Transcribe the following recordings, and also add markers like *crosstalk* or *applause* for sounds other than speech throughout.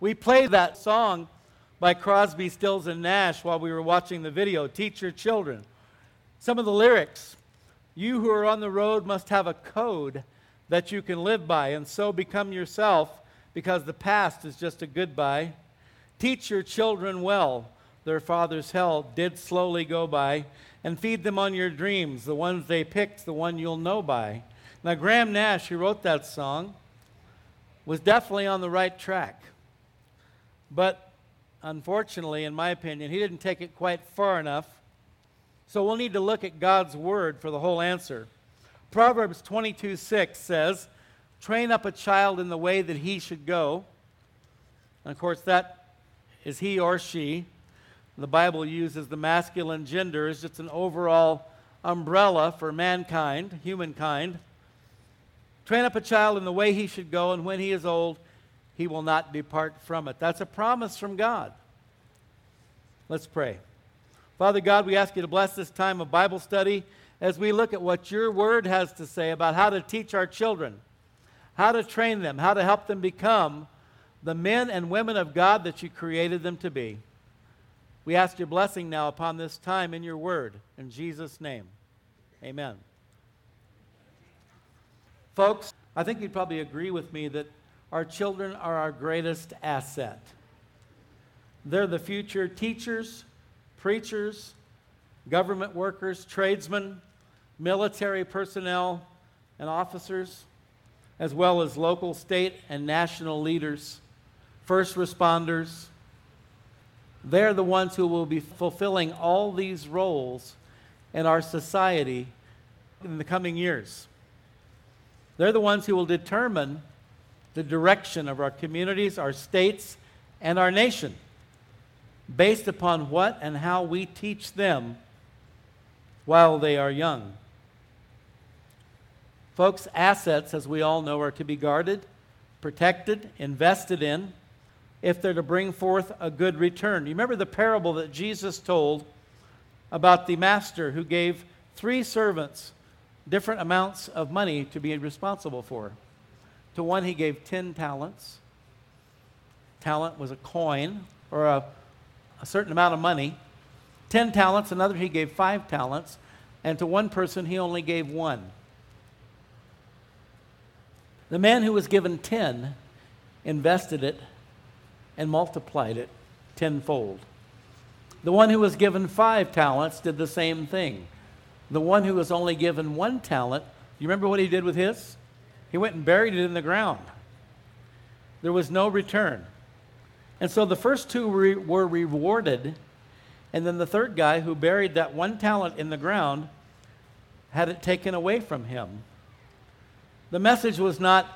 We played that song by Crosby, Stills, and Nash while we were watching the video, Teach Your Children. Some of the lyrics You who are on the road must have a code that you can live by, and so become yourself because the past is just a goodbye. Teach your children well. Their father's hell did slowly go by, and feed them on your dreams, the ones they picked, the one you'll know by. Now, Graham Nash, who wrote that song, was definitely on the right track. But unfortunately, in my opinion, he didn't take it quite far enough. So we'll need to look at God's word for the whole answer. Proverbs 22 6 says, Train up a child in the way that he should go. And of course, that is he or she. The Bible uses the masculine gender as just an overall umbrella for mankind, humankind. Train up a child in the way he should go, and when he is old, he will not depart from it. That's a promise from God. Let's pray. Father God, we ask you to bless this time of Bible study as we look at what your word has to say about how to teach our children, how to train them, how to help them become the men and women of God that you created them to be. We ask your blessing now upon this time in your word. In Jesus' name, amen. Folks, I think you'd probably agree with me that our children are our greatest asset. They're the future teachers, preachers, government workers, tradesmen, military personnel, and officers, as well as local, state, and national leaders, first responders. They're the ones who will be fulfilling all these roles in our society in the coming years. They're the ones who will determine the direction of our communities, our states, and our nation based upon what and how we teach them while they are young. Folks, assets, as we all know, are to be guarded, protected, invested in, if they're to bring forth a good return. You remember the parable that Jesus told about the master who gave three servants different amounts of money to be responsible for. To one, he gave 10 talents. Talent was a coin or a, a certain amount of money. 10 talents, another, he gave five talents. And to one person, he only gave one. The man who was given 10 invested it and multiplied it tenfold. The one who was given five talents did the same thing. The one who was only given one talent, you remember what he did with his? He went and buried it in the ground. There was no return. And so the first two re- were rewarded, and then the third guy who buried that one talent in the ground had it taken away from him. The message was not,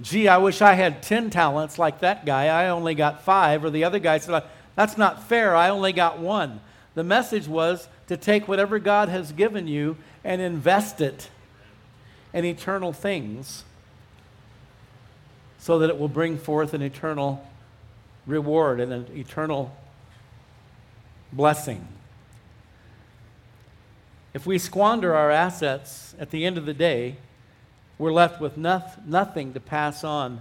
gee, I wish I had 10 talents like that guy. I only got five. Or the other guy said, that's not fair. I only got one. The message was to take whatever God has given you and invest it in eternal things so that it will bring forth an eternal reward and an eternal blessing. If we squander our assets at the end of the day, we're left with nothing to pass on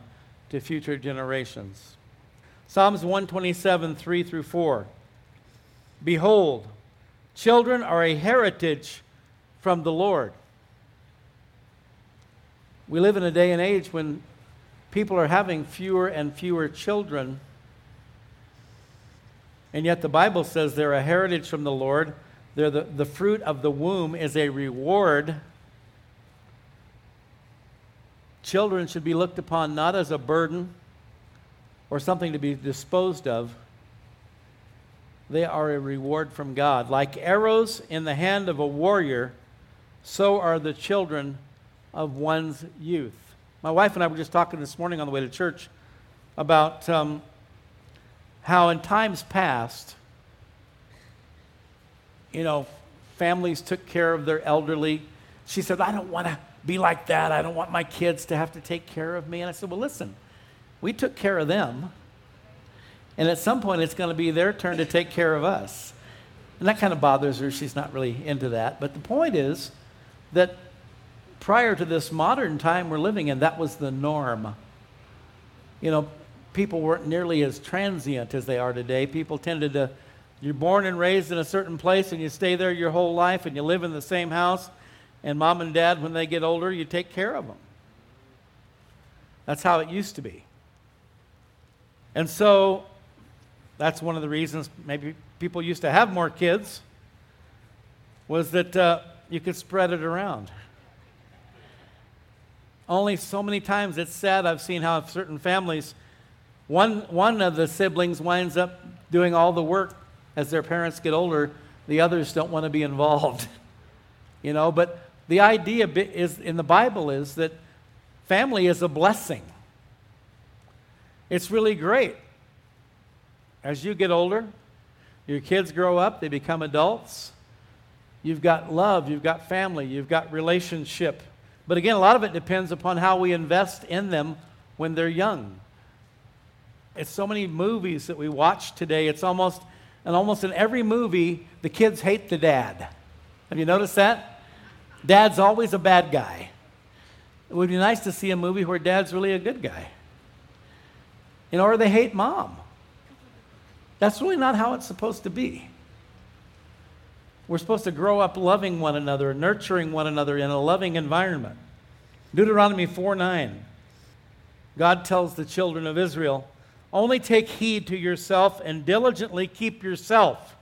to future generations. Psalms 127, 3 through 4. Behold, children are a heritage from the Lord. We live in a day and age when people are having fewer and fewer children, and yet the Bible says they're a heritage from the Lord. They're the, the fruit of the womb is a reward Children should be looked upon not as a burden or something to be disposed of. They are a reward from God. Like arrows in the hand of a warrior, so are the children of one's youth. My wife and I were just talking this morning on the way to church about um, how in times past, you know, families took care of their elderly. She said, I don't want to be like that. I don't want my kids to have to take care of me. And I said, Well, listen, we took care of them. And at some point, it's going to be their turn to take care of us. And that kind of bothers her. She's not really into that. But the point is that prior to this modern time we're living in, that was the norm. You know, people weren't nearly as transient as they are today. People tended to, you're born and raised in a certain place and you stay there your whole life and you live in the same house. And mom and dad, when they get older, you take care of them. That's how it used to be. And so that's one of the reasons maybe people used to have more kids was that uh, you could spread it around. Only so many times it's sad I've seen how certain families, one, one of the siblings winds up doing all the work as their parents get older, the others don't want to be involved. *laughs* you know, but the idea is in the Bible is that family is a blessing. It's really great. As you get older, your kids grow up, they become adults. You've got love, you've got family, you've got relationship. But again, a lot of it depends upon how we invest in them when they're young. It's so many movies that we watch today. It's almost, and almost in every movie, the kids hate the dad. Have you noticed that? Dad's always a bad guy. It would be nice to see a movie where dad's really a good guy. You know, or they hate mom. That's really not how it's supposed to be. We're supposed to grow up loving one another, nurturing one another in a loving environment. Deuteronomy 4 9. God tells the children of Israel, only take heed to yourself and diligently keep yourself.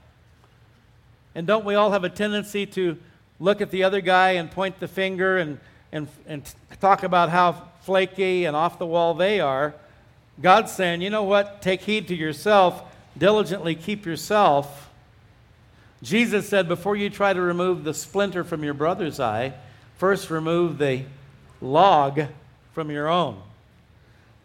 And don't we all have a tendency to look at the other guy and point the finger and, and, and talk about how flaky and off the wall they are? God's saying, you know what? Take heed to yourself, diligently keep yourself Jesus said, Before you try to remove the splinter from your brother's eye, first remove the log from your own.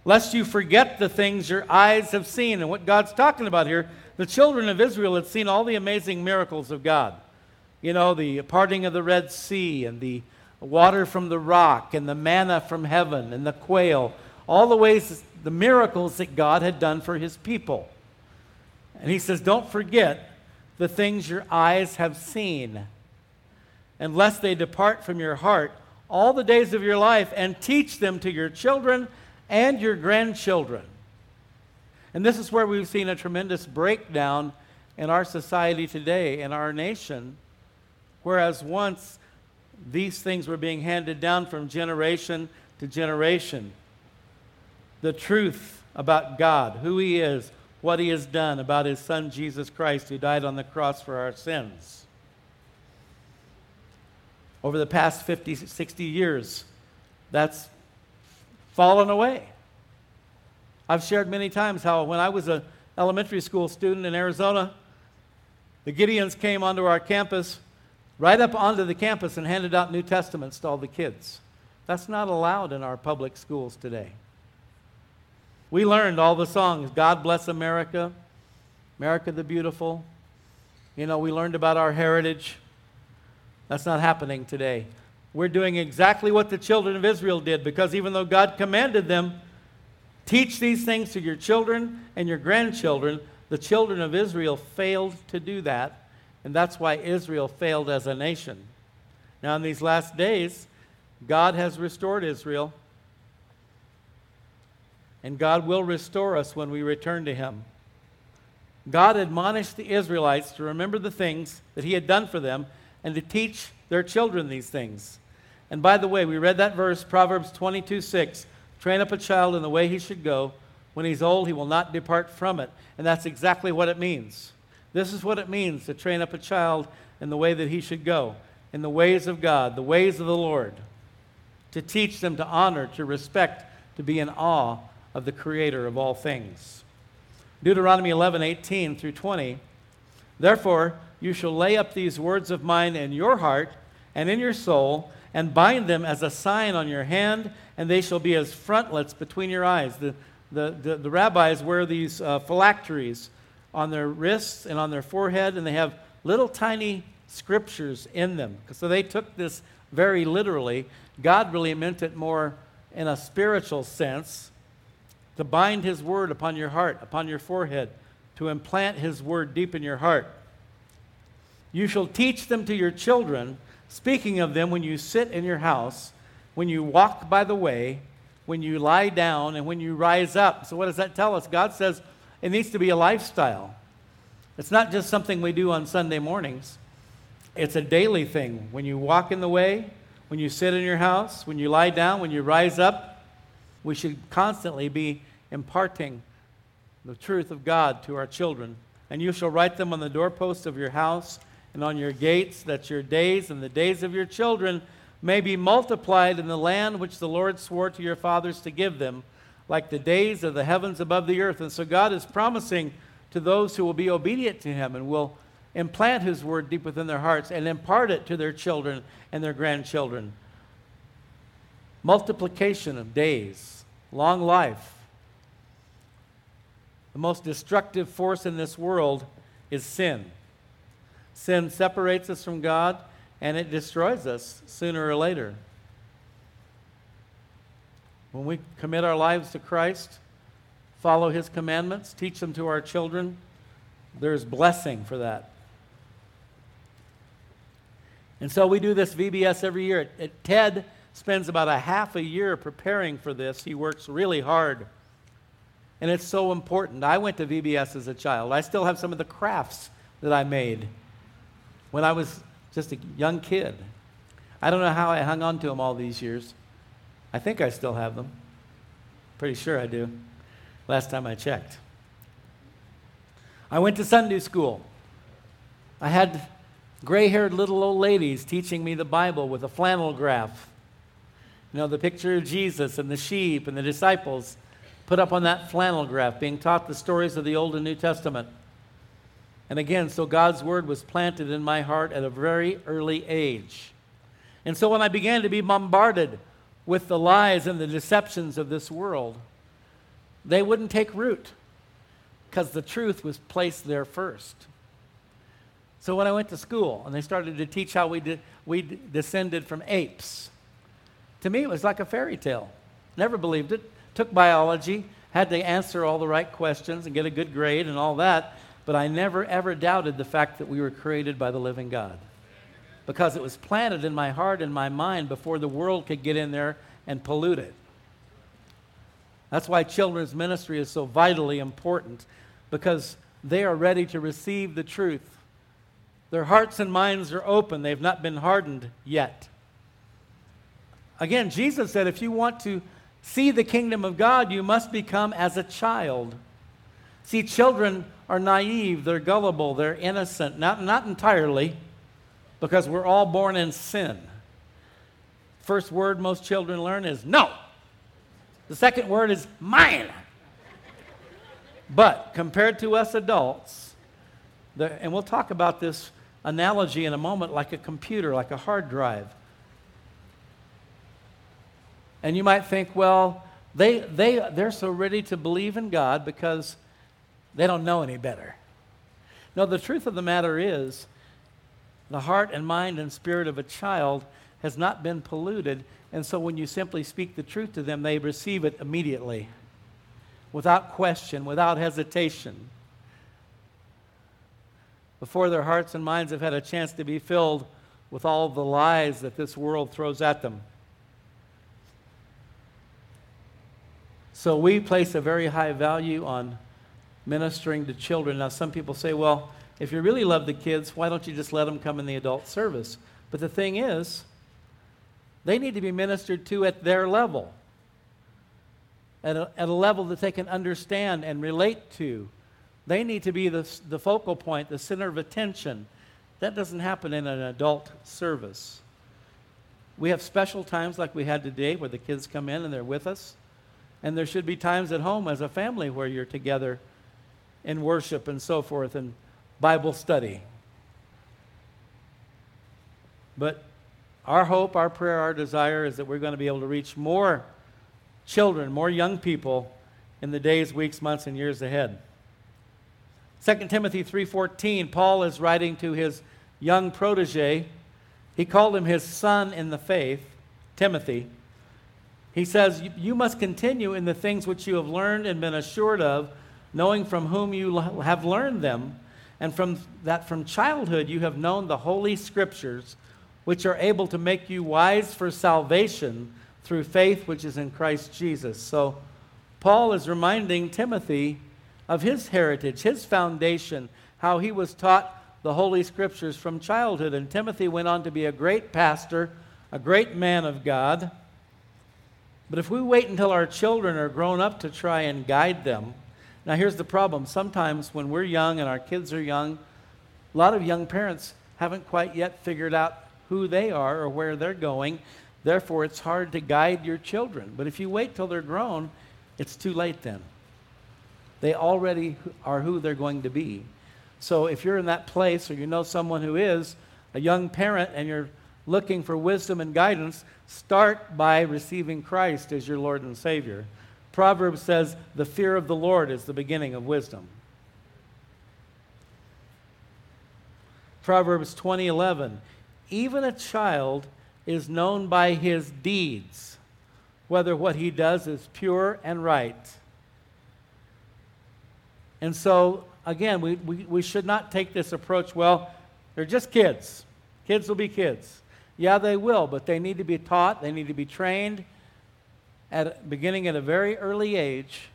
Lest you forget the things your eyes have seen. And what God's talking about here, the children of Israel had seen all the amazing miracles of God. You know, the parting of the Red Sea and the water from the rock and the manna from heaven and the quail, all the ways, the miracles that God had done for his people. And he says, Don't forget the things your eyes have seen, and lest they depart from your heart all the days of your life, and teach them to your children and your grandchildren. And this is where we've seen a tremendous breakdown in our society today, in our nation, whereas once these things were being handed down from generation to generation. The truth about God, who He is, what he has done about his son Jesus Christ, who died on the cross for our sins. Over the past 50, 60 years, that's fallen away. I've shared many times how when I was an elementary school student in Arizona, the Gideons came onto our campus, right up onto the campus, and handed out New Testaments to all the kids. That's not allowed in our public schools today. We learned all the songs God Bless America, America the Beautiful. You know, we learned about our heritage. That's not happening today. We're doing exactly what the children of Israel did because even though God commanded them, teach these things to your children and your grandchildren, the children of Israel failed to do that. And that's why Israel failed as a nation. Now, in these last days, God has restored Israel and God will restore us when we return to Him. God admonished the Israelites to remember the things that He had done for them and to teach their children these things. And by the way, we read that verse, Proverbs 22 6 train up a child in the way he should go. When he's old, he will not depart from it. And that's exactly what it means. This is what it means to train up a child in the way that he should go, in the ways of God, the ways of the Lord, to teach them to honor, to respect, to be in awe of the creator of all things. Deuteronomy 11, 18 through 20. Therefore, you shall lay up these words of mine in your heart and in your soul, and bind them as a sign on your hand, and they shall be as frontlets between your eyes. The, the, the, the rabbis wear these uh, phylacteries on their wrists and on their forehead, and they have little tiny scriptures in them. So they took this very literally. God really meant it more in a spiritual sense to bind his word upon your heart, upon your forehead, to implant his word deep in your heart. You shall teach them to your children, speaking of them when you sit in your house, when you walk by the way, when you lie down, and when you rise up. So, what does that tell us? God says it needs to be a lifestyle. It's not just something we do on Sunday mornings, it's a daily thing. When you walk in the way, when you sit in your house, when you lie down, when you rise up, we should constantly be imparting the truth of God to our children. And you shall write them on the doorposts of your house and on your gates, that your days and the days of your children may be multiplied in the land which the Lord swore to your fathers to give them, like the days of the heavens above the earth. And so God is promising to those who will be obedient to Him and will implant His word deep within their hearts and impart it to their children and their grandchildren. Multiplication of days, long life. The most destructive force in this world is sin. Sin separates us from God and it destroys us sooner or later. When we commit our lives to Christ, follow His commandments, teach them to our children, there's blessing for that. And so we do this VBS every year. At TED spends about a half a year preparing for this. He works really hard. And it's so important. I went to VBS as a child. I still have some of the crafts that I made when I was just a young kid. I don't know how I hung on to them all these years. I think I still have them. Pretty sure I do. Last time I checked. I went to Sunday school. I had gray haired little old ladies teaching me the Bible with a flannel graph. You know, the picture of Jesus and the sheep and the disciples put up on that flannel graph, being taught the stories of the Old and New Testament. And again, so God's word was planted in my heart at a very early age. And so when I began to be bombarded with the lies and the deceptions of this world, they wouldn't take root because the truth was placed there first. So when I went to school and they started to teach how we, de- we descended from apes, to me it was like a fairy tale. Never believed it. Took biology, had to answer all the right questions and get a good grade and all that. But I never, ever doubted the fact that we were created by the living God because it was planted in my heart and my mind before the world could get in there and pollute it. That's why children's ministry is so vitally important because they are ready to receive the truth. Their hearts and minds are open, they've not been hardened yet. Again, Jesus said if you want to see the kingdom of God, you must become as a child. See, children are naive, they're gullible, they're innocent. Not, not entirely, because we're all born in sin. First word most children learn is no. The second word is mine. But compared to us adults, the, and we'll talk about this analogy in a moment like a computer, like a hard drive. And you might think, well, they, they, they're so ready to believe in God because they don't know any better. No, the truth of the matter is, the heart and mind and spirit of a child has not been polluted, and so when you simply speak the truth to them, they receive it immediately, without question, without hesitation. Before their hearts and minds have had a chance to be filled with all the lies that this world throws at them. So we place a very high value on ministering to children. Now, some people say, well, if you really love the kids, why don't you just let them come in the adult service? But the thing is, they need to be ministered to at their level, at a, at a level that they can understand and relate to. They need to be the, the focal point, the center of attention. That doesn't happen in an adult service. We have special times like we had today where the kids come in and they're with us. And there should be times at home as a family where you're together in worship and so forth and Bible study. But our hope, our prayer, our desire is that we're going to be able to reach more children, more young people in the days, weeks, months, and years ahead. 2 Timothy 3:14, Paul is writing to his young protege. He called him his son in the faith, Timothy. He says, "You must continue in the things which you have learned and been assured of, knowing from whom you have learned them, and from that from childhood you have known the holy scriptures, which are able to make you wise for salvation through faith which is in Christ Jesus. So, Paul is reminding Timothy of his heritage, his foundation, how he was taught the Holy Scriptures from childhood. And Timothy went on to be a great pastor, a great man of God. But if we wait until our children are grown up to try and guide them, now here's the problem. Sometimes when we're young and our kids are young, a lot of young parents haven't quite yet figured out who they are or where they're going. Therefore, it's hard to guide your children. But if you wait till they're grown, it's too late then. They already are who they're going to be. So if you're in that place or you know someone who is a young parent and you're looking for wisdom and guidance, start by receiving Christ as your Lord and Savior. Proverbs says, The fear of the Lord is the beginning of wisdom. Proverbs 20:11 Even a child is known by his deeds, whether what he does is pure and right. And so again, we, we, we should not take this approach, well, they're just kids. Kids will be kids. Yeah, they will, but they need to be taught, they need to be trained at beginning at a very early age,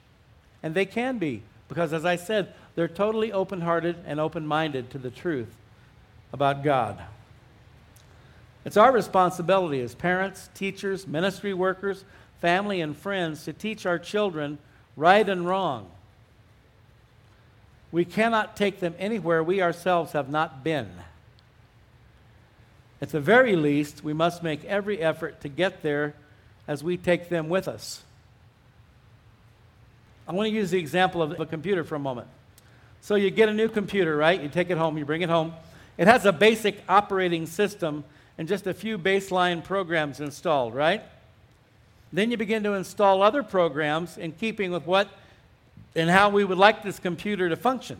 and they can be because as I said, they're totally open-hearted and open-minded to the truth about God. It's our responsibility as parents, teachers, ministry workers, family and friends to teach our children right and wrong we cannot take them anywhere we ourselves have not been. At the very least, we must make every effort to get there as we take them with us. I want to use the example of a computer for a moment. So, you get a new computer, right? You take it home, you bring it home. It has a basic operating system and just a few baseline programs installed, right? Then you begin to install other programs in keeping with what and how we would like this computer to function.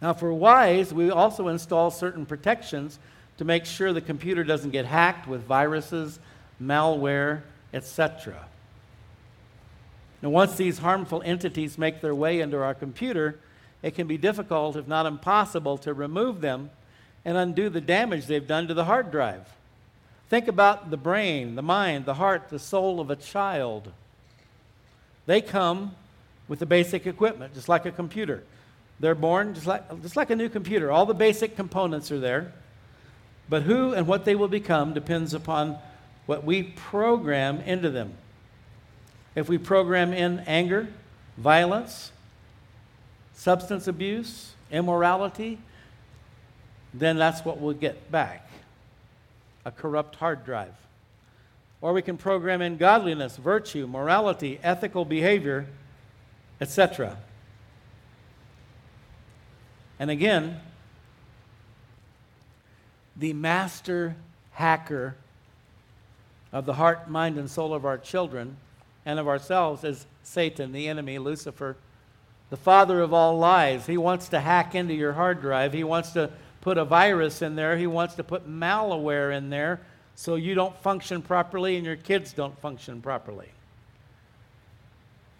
Now, for Wise, we also install certain protections to make sure the computer doesn't get hacked with viruses, malware, etc. Now, once these harmful entities make their way into our computer, it can be difficult, if not impossible, to remove them and undo the damage they've done to the hard drive. Think about the brain, the mind, the heart, the soul of a child. They come with the basic equipment, just like a computer. They're born just like, just like a new computer. All the basic components are there. But who and what they will become depends upon what we program into them. If we program in anger, violence, substance abuse, immorality, then that's what we'll get back a corrupt hard drive. Or we can program in godliness, virtue, morality, ethical behavior etc. And again, the master hacker of the heart, mind, and soul of our children and of ourselves is Satan, the enemy, Lucifer, the father of all lies. He wants to hack into your hard drive. He wants to put a virus in there. He wants to put malware in there so you don't function properly and your kids don't function properly.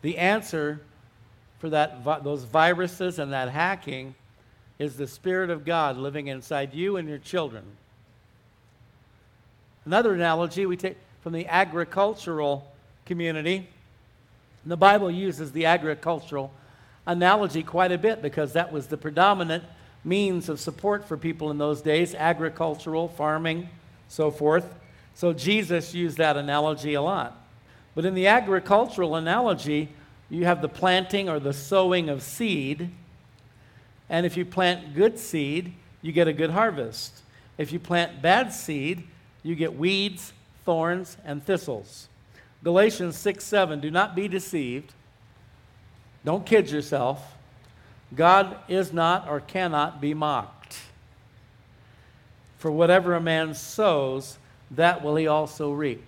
The answer for that, those viruses and that hacking is the Spirit of God living inside you and your children. Another analogy we take from the agricultural community. The Bible uses the agricultural analogy quite a bit because that was the predominant means of support for people in those days agricultural, farming, so forth. So Jesus used that analogy a lot. But in the agricultural analogy, you have the planting or the sowing of seed. And if you plant good seed, you get a good harvest. If you plant bad seed, you get weeds, thorns, and thistles. Galatians 6 7, do not be deceived. Don't kid yourself. God is not or cannot be mocked. For whatever a man sows, that will he also reap.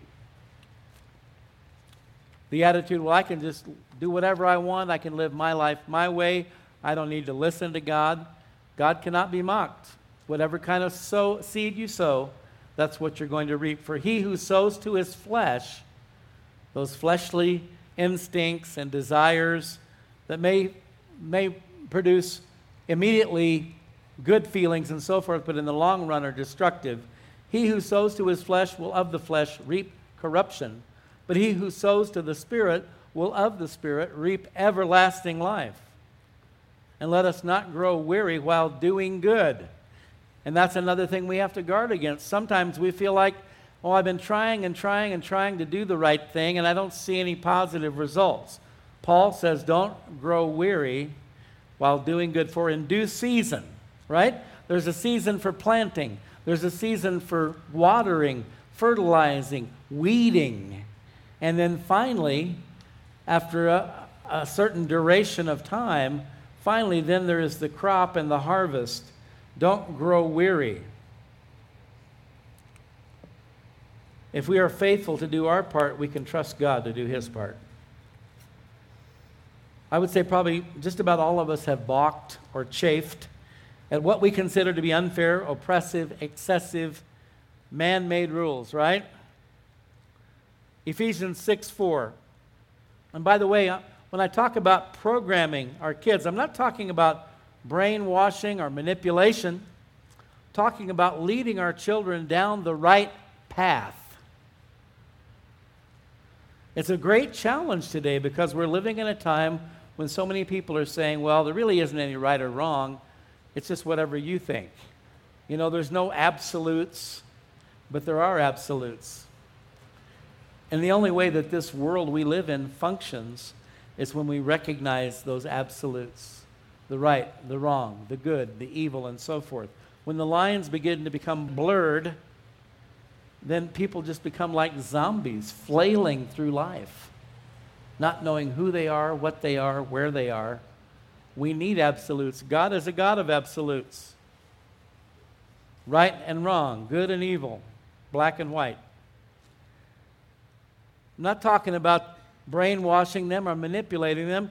The attitude, well, I can just do whatever I want. I can live my life my way. I don't need to listen to God. God cannot be mocked. Whatever kind of sow, seed you sow, that's what you're going to reap. For he who sows to his flesh, those fleshly instincts and desires that may, may produce immediately good feelings and so forth, but in the long run are destructive. He who sows to his flesh will of the flesh reap corruption, but he who sows to the Spirit will of the Spirit reap everlasting life. And let us not grow weary while doing good. And that's another thing we have to guard against. Sometimes we feel like, oh, I've been trying and trying and trying to do the right thing, and I don't see any positive results. Paul says, don't grow weary while doing good, for in due season, right? There's a season for planting, there's a season for watering, fertilizing, weeding. And then finally, after a, a certain duration of time, finally, then there is the crop and the harvest. Don't grow weary. If we are faithful to do our part, we can trust God to do his part. I would say probably just about all of us have balked or chafed at what we consider to be unfair, oppressive, excessive, man made rules, right? Ephesians 6 4. And by the way, when I talk about programming our kids, I'm not talking about brainwashing or manipulation, I'm talking about leading our children down the right path. It's a great challenge today because we're living in a time when so many people are saying, well, there really isn't any right or wrong. It's just whatever you think. You know, there's no absolutes, but there are absolutes. And the only way that this world we live in functions is when we recognize those absolutes the right, the wrong, the good, the evil, and so forth. When the lines begin to become blurred, then people just become like zombies, flailing through life, not knowing who they are, what they are, where they are. We need absolutes. God is a God of absolutes right and wrong, good and evil, black and white. I'm not talking about brainwashing them or manipulating them,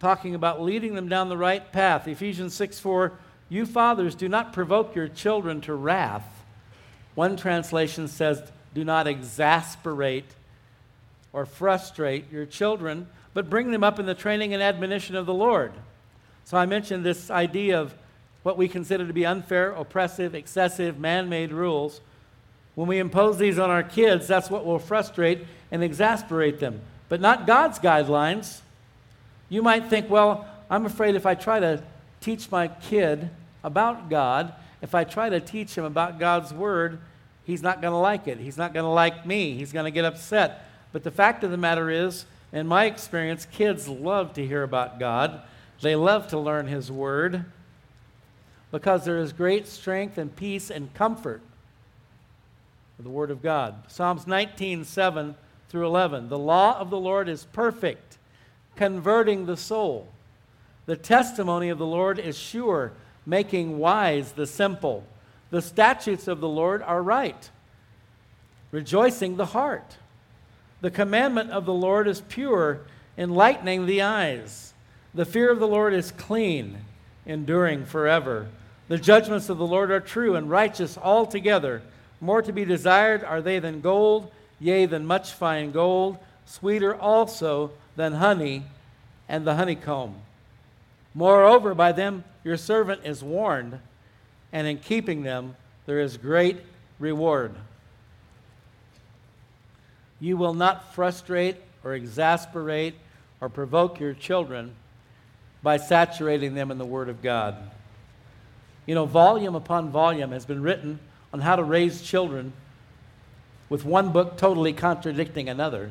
talking about leading them down the right path. Ephesians 6 4, you fathers, do not provoke your children to wrath. One translation says, do not exasperate or frustrate your children, but bring them up in the training and admonition of the Lord. So I mentioned this idea of what we consider to be unfair, oppressive, excessive, man made rules. When we impose these on our kids, that's what will frustrate and exasperate them, but not God's guidelines. You might think, well, I'm afraid if I try to teach my kid about God, if I try to teach him about God's Word, he's not going to like it. He's not going to like me. He's going to get upset. But the fact of the matter is, in my experience, kids love to hear about God. They love to learn His Word because there is great strength and peace and comfort in the Word of God. Psalms 19, 7 through 11. The law of the Lord is perfect, converting the soul. The testimony of the Lord is sure, making wise the simple. The statutes of the Lord are right, rejoicing the heart. The commandment of the Lord is pure, enlightening the eyes. The fear of the Lord is clean, enduring forever. The judgments of the Lord are true and righteous altogether. More to be desired are they than gold, yea, than much fine gold, sweeter also than honey and the honeycomb. Moreover, by them your servant is warned, and in keeping them there is great reward. You will not frustrate or exasperate or provoke your children by saturating them in the Word of God. You know, volume upon volume has been written on how to raise children with one book totally contradicting another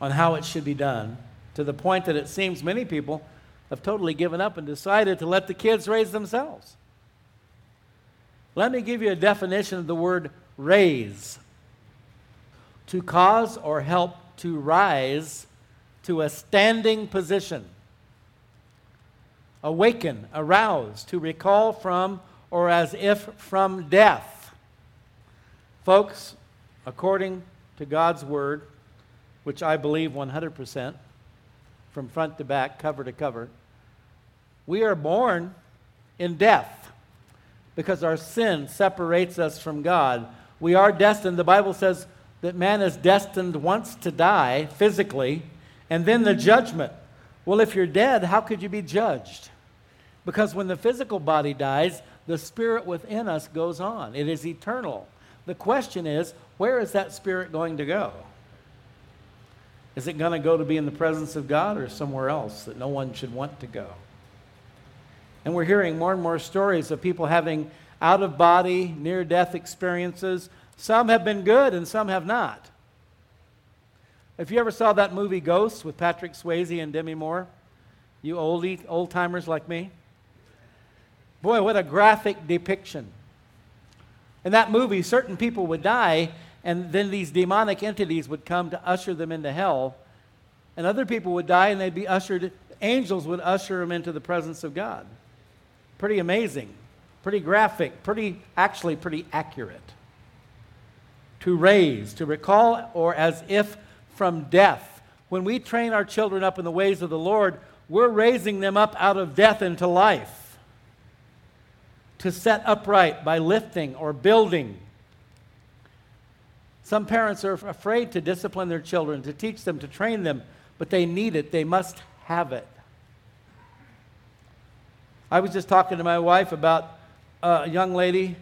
on how it should be done, to the point that it seems many people have totally given up and decided to let the kids raise themselves. Let me give you a definition of the word raise to cause or help to rise to a standing position. Awaken, arouse, to recall from or as if from death. Folks, according to God's word, which I believe 100%, from front to back, cover to cover, we are born in death because our sin separates us from God. We are destined, the Bible says that man is destined once to die physically and then the judgment. Well, if you're dead, how could you be judged? Because when the physical body dies, the spirit within us goes on. It is eternal. The question is, where is that spirit going to go? Is it going to go to be in the presence of God or somewhere else that no one should want to go? And we're hearing more and more stories of people having out of body, near death experiences. Some have been good and some have not. If you ever saw that movie Ghosts with Patrick Swayze and Demi Moore, you old timers like me, boy, what a graphic depiction. In that movie, certain people would die, and then these demonic entities would come to usher them into hell. And other people would die, and they'd be ushered, angels would usher them into the presence of God. Pretty amazing, pretty graphic, pretty, actually, pretty accurate. To raise, to recall, or as if from death. When we train our children up in the ways of the Lord, we're raising them up out of death into life. To set upright by lifting or building. Some parents are afraid to discipline their children, to teach them, to train them, but they need it. They must have it. I was just talking to my wife about a young lady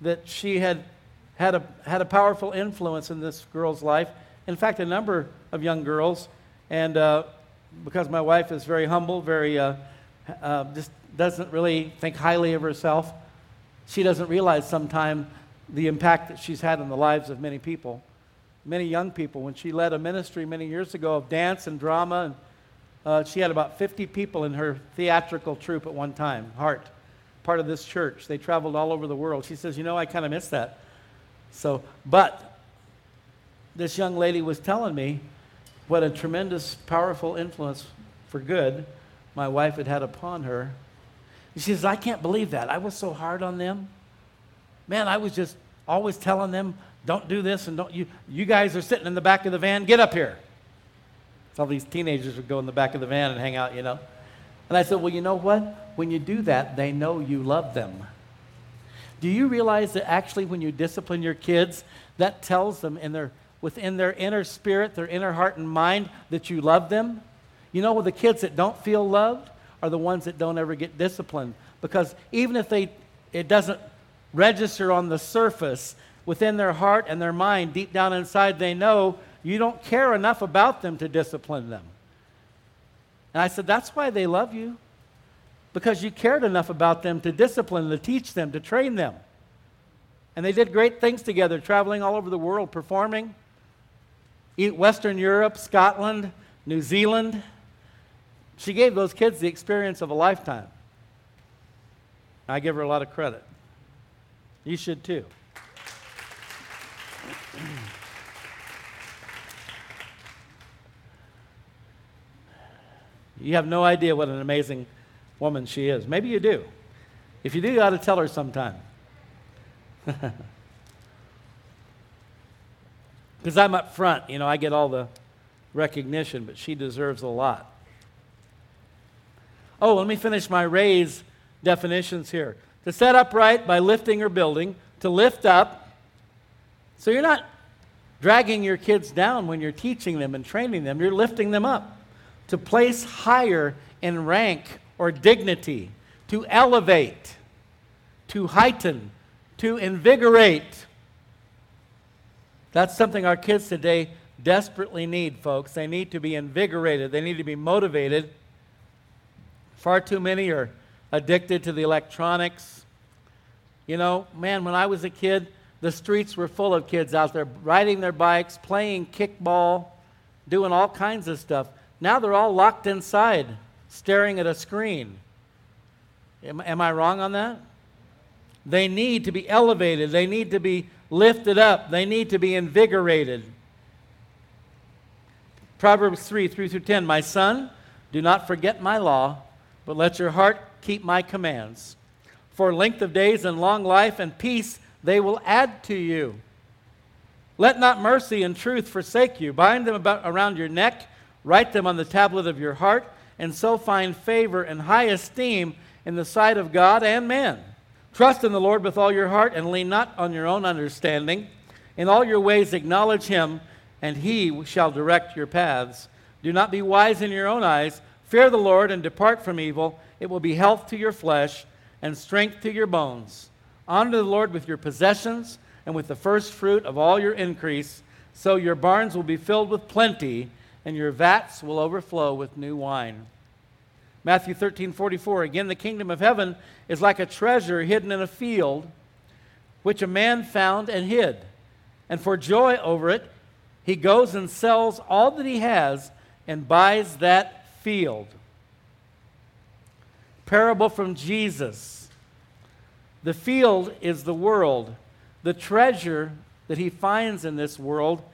that she had had a, had a powerful influence in this girl's life in fact, a number of young girls. And uh, because my wife is very humble, very uh, uh, just doesn't really think highly of herself, she doesn't realize sometimes the impact that she's had in the lives of many people, many young people. When she led a ministry many years ago of dance and drama, and uh, she had about 50 people in her theatrical troupe at one time, Heart, part of this church. They traveled all over the world. She says, You know, I kind of miss that. So, but this young lady was telling me what a tremendous, powerful influence for good my wife had had upon her. She says, I can't believe that. I was so hard on them. Man, I was just always telling them, don't do this and don't you you guys are sitting in the back of the van, get up here. All these teenagers would go in the back of the van and hang out, you know. And I said, Well, you know what? When you do that, they know you love them. Do you realize that actually when you discipline your kids, that tells them in their within their inner spirit, their inner heart and mind that you love them. You know, with the kids that don't feel loved are the ones that don't ever get disciplined. Because even if they it doesn't register on the surface within their heart and their mind deep down inside they know you don't care enough about them to discipline them. And i said that's why they love you. Because you cared enough about them to discipline to teach them to train them. And they did great things together traveling all over the world performing. Western Europe, Scotland, New Zealand. She gave those kids the experience of a lifetime. I give her a lot of credit. You should too. You have no idea what an amazing woman she is. Maybe you do. If you do, you ought to tell her sometime. *laughs* Because I'm up front, you know, I get all the recognition, but she deserves a lot. Oh, let me finish my raise definitions here. To set upright by lifting or building, to lift up. So you're not dragging your kids down when you're teaching them and training them, you're lifting them up. To place higher in rank or dignity, to elevate, to heighten, to invigorate that's something our kids today desperately need, folks. They need to be invigorated, they need to be motivated. Far too many are addicted to the electronics. You know, man, when I was a kid, the streets were full of kids out there riding their bikes, playing kickball, doing all kinds of stuff. Now they're all locked inside, staring at a screen. Am, am I wrong on that? They need to be elevated, they need to be lifted up, they need to be invigorated. Proverbs 3 3 through 10 My son, do not forget my law, but let your heart keep my commands. For length of days and long life and peace they will add to you. Let not mercy and truth forsake you. Bind them about, around your neck, write them on the tablet of your heart, and so find favor and high esteem in the sight of God and men. Trust in the Lord with all your heart and lean not on your own understanding. In all your ways acknowledge him, and he shall direct your paths. Do not be wise in your own eyes. Fear the Lord and depart from evil. It will be health to your flesh and strength to your bones. Honor the Lord with your possessions and with the first fruit of all your increase. So your barns will be filled with plenty, and your vats will overflow with new wine. Matthew 13, 44. Again, the kingdom of heaven is like a treasure hidden in a field, which a man found and hid. And for joy over it, he goes and sells all that he has and buys that field. Parable from Jesus. The field is the world. The treasure that he finds in this world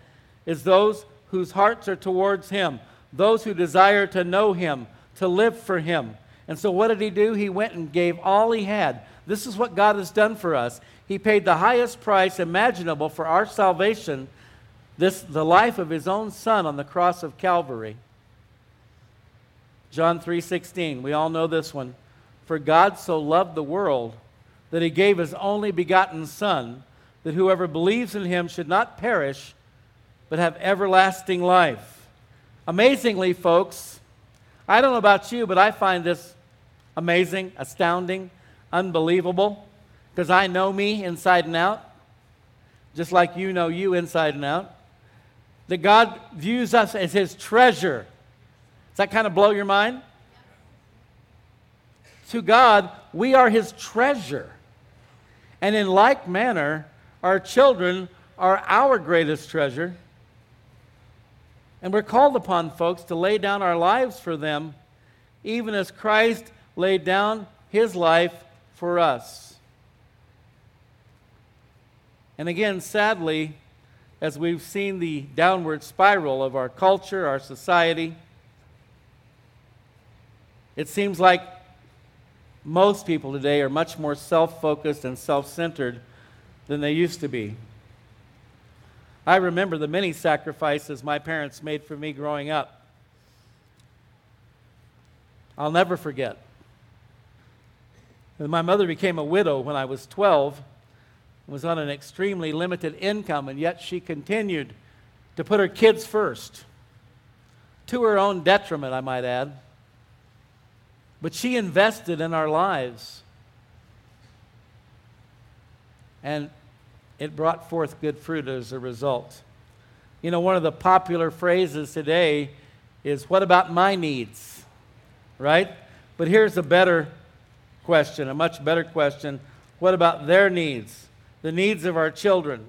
is those whose hearts are towards him, those who desire to know him, to live for him. And so, what did he do? He went and gave all he had. This is what God has done for us. He paid the highest price imaginable for our salvation, this, the life of his own son on the cross of Calvary. John 3:16. We all know this one. For God so loved the world that he gave his only begotten son that whoever believes in him should not perish but have everlasting life. Amazingly, folks, I don't know about you, but I find this amazing, astounding, unbelievable because I know me inside and out, just like you know you inside and out. That God views us as his treasure. Does that kind of blow your mind? To God, we are his treasure. And in like manner, our children are our greatest treasure. And we're called upon, folks, to lay down our lives for them, even as Christ laid down his life for us. And again, sadly, as we've seen the downward spiral of our culture, our society, it seems like most people today are much more self focused and self centered than they used to be. I remember the many sacrifices my parents made for me growing up. I'll never forget. My mother became a widow when I was 12, was on an extremely limited income, and yet she continued to put her kids first, to her own detriment, I might add. But she invested in our lives. And it brought forth good fruit as a result. You know, one of the popular phrases today is, What about my needs? Right? But here's a better question, a much better question. What about their needs? The needs of our children.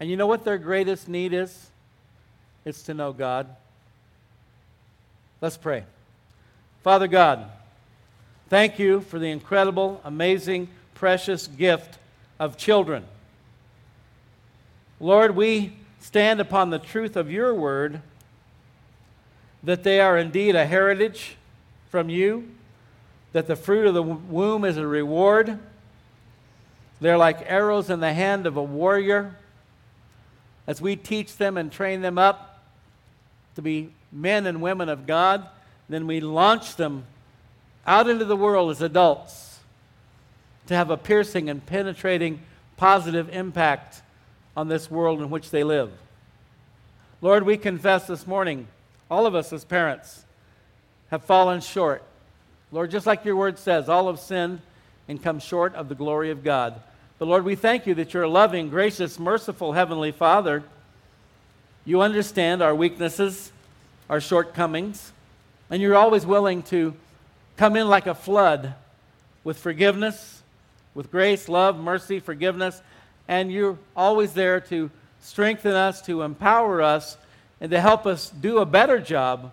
And you know what their greatest need is? It's to know God. Let's pray. Father God, thank you for the incredible, amazing, precious gift of children. Lord, we stand upon the truth of your word that they are indeed a heritage from you, that the fruit of the womb is a reward. They're like arrows in the hand of a warrior. As we teach them and train them up to be men and women of God, then we launch them out into the world as adults to have a piercing and penetrating positive impact on this world in which they live. Lord, we confess this morning, all of us as parents have fallen short. Lord, just like your word says, all have sinned and come short of the glory of God. But Lord, we thank you that you're a loving, gracious, merciful Heavenly Father. You understand our weaknesses, our shortcomings, and you're always willing to come in like a flood with forgiveness, with grace, love, mercy, forgiveness, and you're always there to strengthen us, to empower us, and to help us do a better job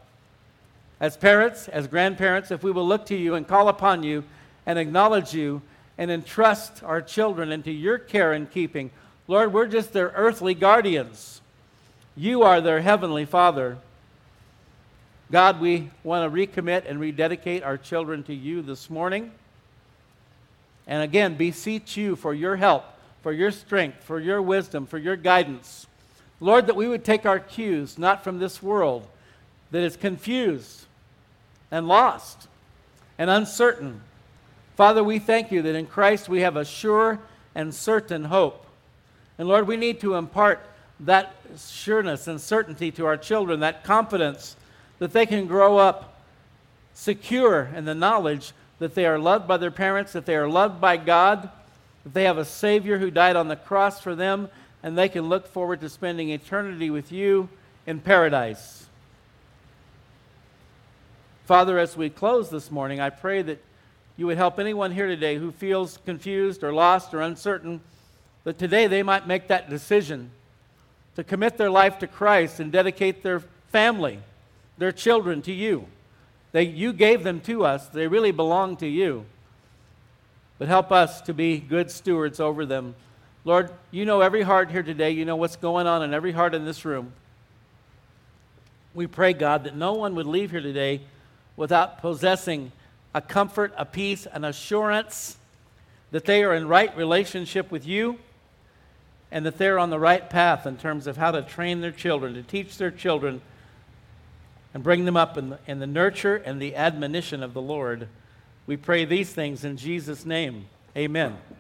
as parents, as grandparents, if we will look to you and call upon you and acknowledge you and entrust our children into your care and keeping. Lord, we're just their earthly guardians. You are their heavenly Father. God, we want to recommit and rededicate our children to you this morning. And again, beseech you for your help for your strength, for your wisdom, for your guidance. Lord, that we would take our cues not from this world that is confused and lost and uncertain. Father, we thank you that in Christ we have a sure and certain hope. And Lord, we need to impart that sureness and certainty to our children, that confidence that they can grow up secure in the knowledge that they are loved by their parents, that they are loved by God, that they have a Savior who died on the cross for them, and they can look forward to spending eternity with you in paradise. Father, as we close this morning, I pray that you would help anyone here today who feels confused or lost or uncertain, that today they might make that decision to commit their life to Christ and dedicate their family, their children to you. They, you gave them to us, they really belong to you. But help us to be good stewards over them. Lord, you know every heart here today. You know what's going on in every heart in this room. We pray, God, that no one would leave here today without possessing a comfort, a peace, an assurance that they are in right relationship with you and that they're on the right path in terms of how to train their children, to teach their children, and bring them up in the, in the nurture and the admonition of the Lord. We pray these things in Jesus' name. Amen.